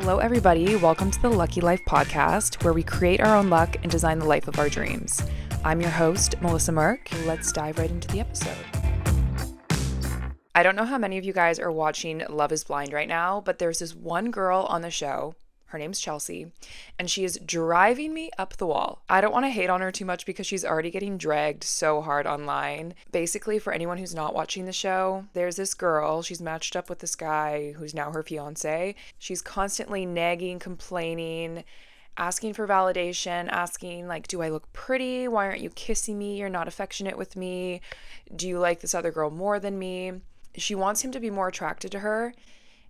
Hello, everybody. Welcome to the Lucky Life podcast, where we create our own luck and design the life of our dreams. I'm your host, Melissa Merck. Let's dive right into the episode. I don't know how many of you guys are watching Love is Blind right now, but there's this one girl on the show her name's Chelsea, and she is driving me up the wall. I don't want to hate on her too much because she's already getting dragged so hard online. Basically, for anyone who's not watching the show, there's this girl, she's matched up with this guy who's now her fiance. She's constantly nagging, complaining, asking for validation, asking, like, do I look pretty? Why aren't you kissing me? You're not affectionate with me. Do you like this other girl more than me? She wants him to be more attracted to her.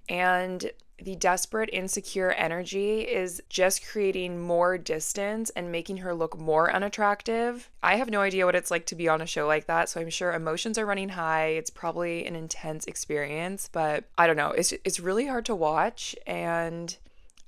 And the desperate, insecure energy is just creating more distance and making her look more unattractive. I have no idea what it's like to be on a show like that, so I'm sure emotions are running high. It's probably an intense experience, but I don't know. It's it's really hard to watch and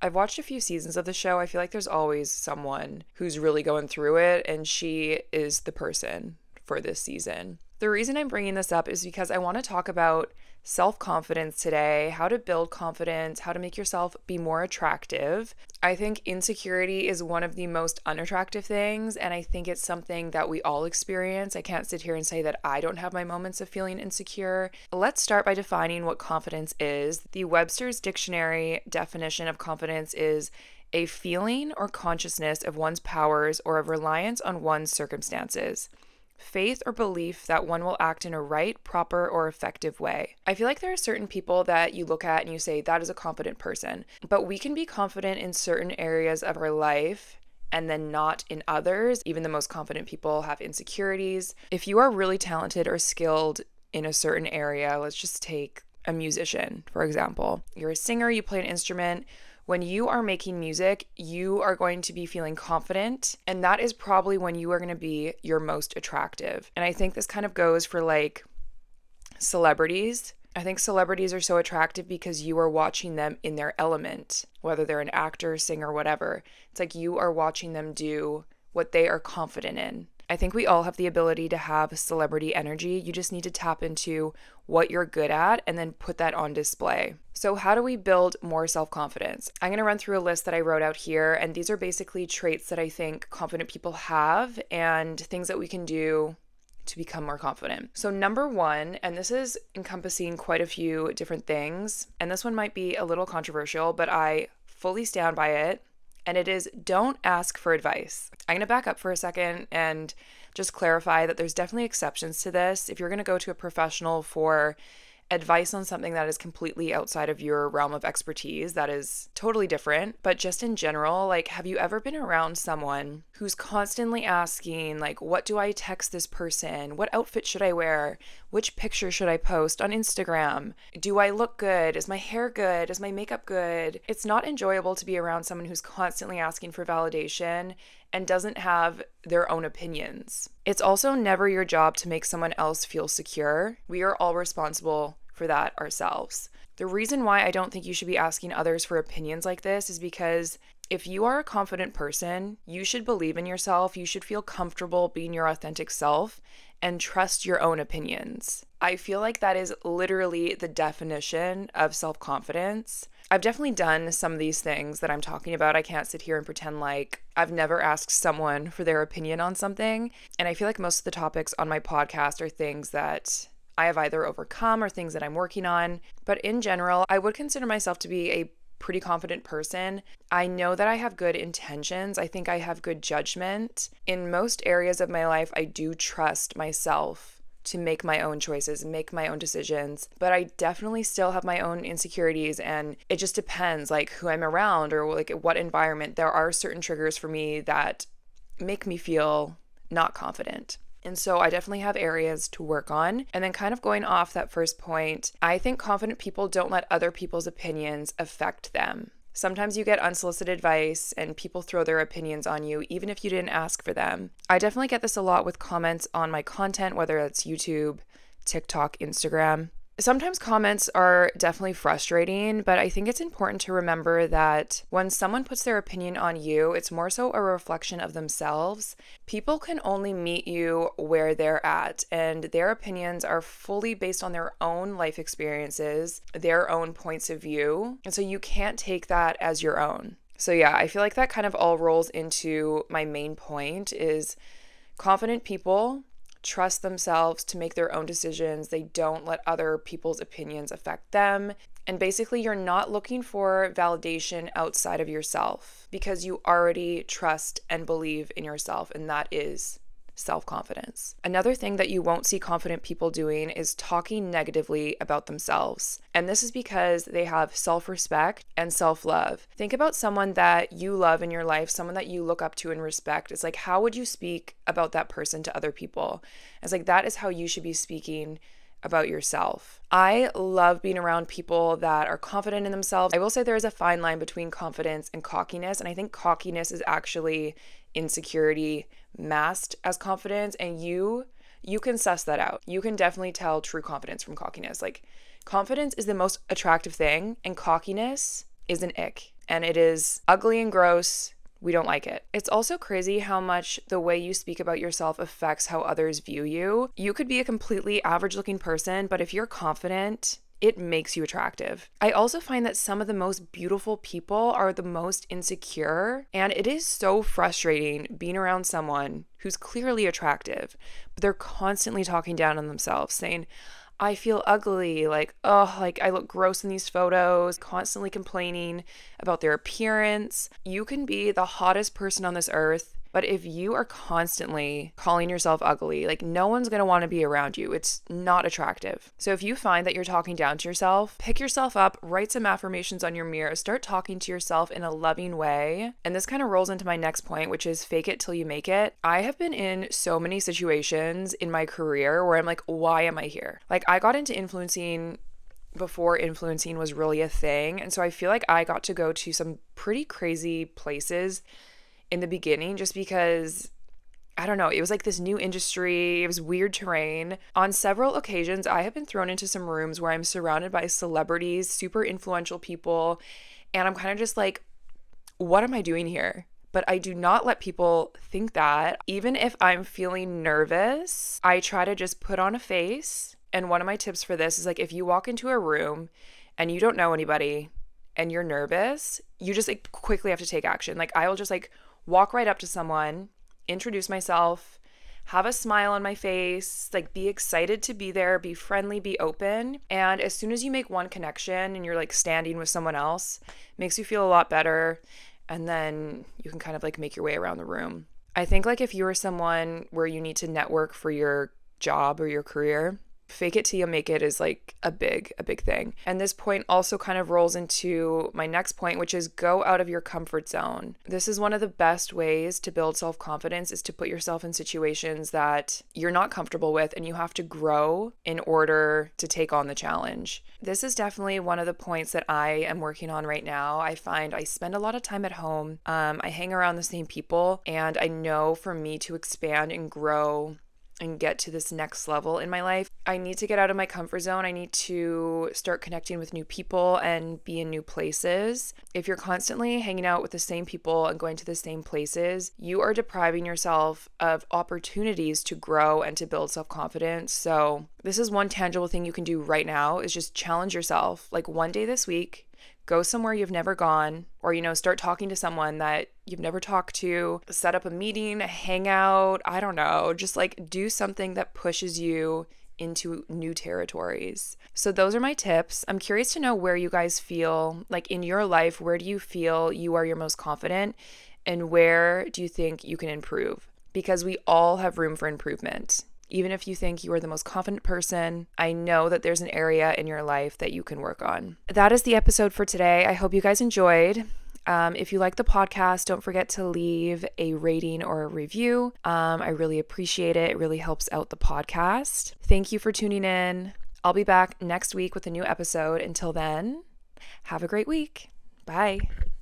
I've watched a few seasons of the show. I feel like there's always someone who's really going through it and she is the person for this season. The reason I'm bringing this up is because I want to talk about self confidence today, how to build confidence, how to make yourself be more attractive. I think insecurity is one of the most unattractive things, and I think it's something that we all experience. I can't sit here and say that I don't have my moments of feeling insecure. Let's start by defining what confidence is. The Webster's Dictionary definition of confidence is a feeling or consciousness of one's powers or of reliance on one's circumstances faith or belief that one will act in a right, proper, or effective way. I feel like there are certain people that you look at and you say, that is a confident person. But we can be confident in certain areas of our life and then not in others. Even the most confident people have insecurities. If you are really talented or skilled in a certain area, let's just take a musician, for example. You're a singer, you play an instrument when you are making music, you are going to be feeling confident, and that is probably when you are going to be your most attractive. And I think this kind of goes for like celebrities. I think celebrities are so attractive because you are watching them in their element, whether they're an actor, singer, whatever. It's like you are watching them do what they are confident in. I think we all have the ability to have celebrity energy. You just need to tap into what you're good at and then put that on display. So, how do we build more self confidence? I'm going to run through a list that I wrote out here, and these are basically traits that I think confident people have and things that we can do to become more confident. So, number one, and this is encompassing quite a few different things, and this one might be a little controversial, but I fully stand by it and it is don't ask for advice. I'm going to back up for a second and just clarify that there's definitely exceptions to this. If you're going to go to a professional for advice on something that is completely outside of your realm of expertise that is totally different but just in general like have you ever been around someone who's constantly asking like what do i text this person what outfit should i wear which picture should i post on instagram do i look good is my hair good is my makeup good it's not enjoyable to be around someone who's constantly asking for validation and doesn't have their own opinions. It's also never your job to make someone else feel secure. We are all responsible for that ourselves. The reason why I don't think you should be asking others for opinions like this is because if you are a confident person, you should believe in yourself, you should feel comfortable being your authentic self, and trust your own opinions. I feel like that is literally the definition of self confidence. I've definitely done some of these things that I'm talking about. I can't sit here and pretend like I've never asked someone for their opinion on something. And I feel like most of the topics on my podcast are things that I have either overcome or things that I'm working on. But in general, I would consider myself to be a pretty confident person. I know that I have good intentions. I think I have good judgment. In most areas of my life, I do trust myself to make my own choices, make my own decisions. But I definitely still have my own insecurities and it just depends like who I'm around or like what environment. There are certain triggers for me that make me feel not confident. And so I definitely have areas to work on. And then, kind of going off that first point, I think confident people don't let other people's opinions affect them. Sometimes you get unsolicited advice and people throw their opinions on you, even if you didn't ask for them. I definitely get this a lot with comments on my content, whether it's YouTube, TikTok, Instagram. Sometimes comments are definitely frustrating, but I think it's important to remember that when someone puts their opinion on you, it's more so a reflection of themselves. People can only meet you where they're at, and their opinions are fully based on their own life experiences, their own points of view. And so you can't take that as your own. So yeah, I feel like that kind of all rolls into my main point is confident people trust themselves to make their own decisions. They don't let other people's opinions affect them. And basically, you're not looking for validation outside of yourself because you already trust and believe in yourself, and that is self confidence. Another thing that you won't see confident people doing is talking negatively about themselves. And this is because they have self respect and self love. Think about someone that you love in your life, someone that you look up to and respect. It's like, how would you speak about that person to other people? It's like, that is how you should be speaking about yourself. I love being around people that are confident in themselves. I will say there is a fine line between confidence and cockiness, and I think cockiness is actually insecurity masked as confidence and you you can suss that out. You can definitely tell true confidence from cockiness. Like confidence is the most attractive thing and cockiness is an ick and it is ugly and gross. We don't like it. It's also crazy how much the way you speak about yourself affects how others view you. You could be a completely average looking person, but if you're confident it makes you attractive. I also find that some of the most beautiful people are the most insecure, and it is so frustrating being around someone who's clearly attractive, but they're constantly talking down on themselves, saying, I feel ugly, like, oh, like I look gross in these photos, constantly complaining about their appearance. You can be the hottest person on this earth but if you are constantly calling yourself ugly, like no one's gonna wanna be around you. It's not attractive. So if you find that you're talking down to yourself, pick yourself up, write some affirmations on your mirror, start talking to yourself in a loving way. And this kind of rolls into my next point, which is fake it till you make it. I have been in so many situations in my career where I'm like, why am I here? Like I got into influencing before influencing was really a thing. And so I feel like I got to go to some pretty crazy places in the beginning just because I don't know, it was like this new industry, it was weird terrain. On several occasions, I have been thrown into some rooms where I'm surrounded by celebrities, super influential people, and I'm kind of just like, what am I doing here? But I do not let people think that. Even if I'm feeling nervous, I try to just put on a face. And one of my tips for this is like if you walk into a room and you don't know anybody and you're nervous, you just like quickly have to take action. Like I will just like walk right up to someone, introduce myself, have a smile on my face, like be excited to be there, be friendly, be open. And as soon as you make one connection and you're like standing with someone else, makes you feel a lot better. And then you can kind of like make your way around the room. I think like if you are someone where you need to network for your job or your career, fake it till you make it is like a big a big thing. And this point also kind of rolls into my next point which is go out of your comfort zone. This is one of the best ways to build self-confidence is to put yourself in situations that you're not comfortable with and you have to grow in order to take on the challenge. This is definitely one of the points that i am working on right now. I find i spend a lot of time at home. Um, i hang around the same people and i know for me to expand and grow and get to this next level in my life, I need to get out of my comfort zone. I need to start connecting with new people and be in new places. If you're constantly hanging out with the same people and going to the same places, you are depriving yourself of opportunities to grow and to build self-confidence. So, this is one tangible thing you can do right now is just challenge yourself. Like one day this week, go somewhere you've never gone or you know start talking to someone that you've never talked to set up a meeting a hangout i don't know just like do something that pushes you into new territories. So, those are my tips. I'm curious to know where you guys feel like in your life, where do you feel you are your most confident and where do you think you can improve? Because we all have room for improvement. Even if you think you are the most confident person, I know that there's an area in your life that you can work on. That is the episode for today. I hope you guys enjoyed. Um, if you like the podcast, don't forget to leave a rating or a review. Um, I really appreciate it. It really helps out the podcast. Thank you for tuning in. I'll be back next week with a new episode. Until then, have a great week. Bye.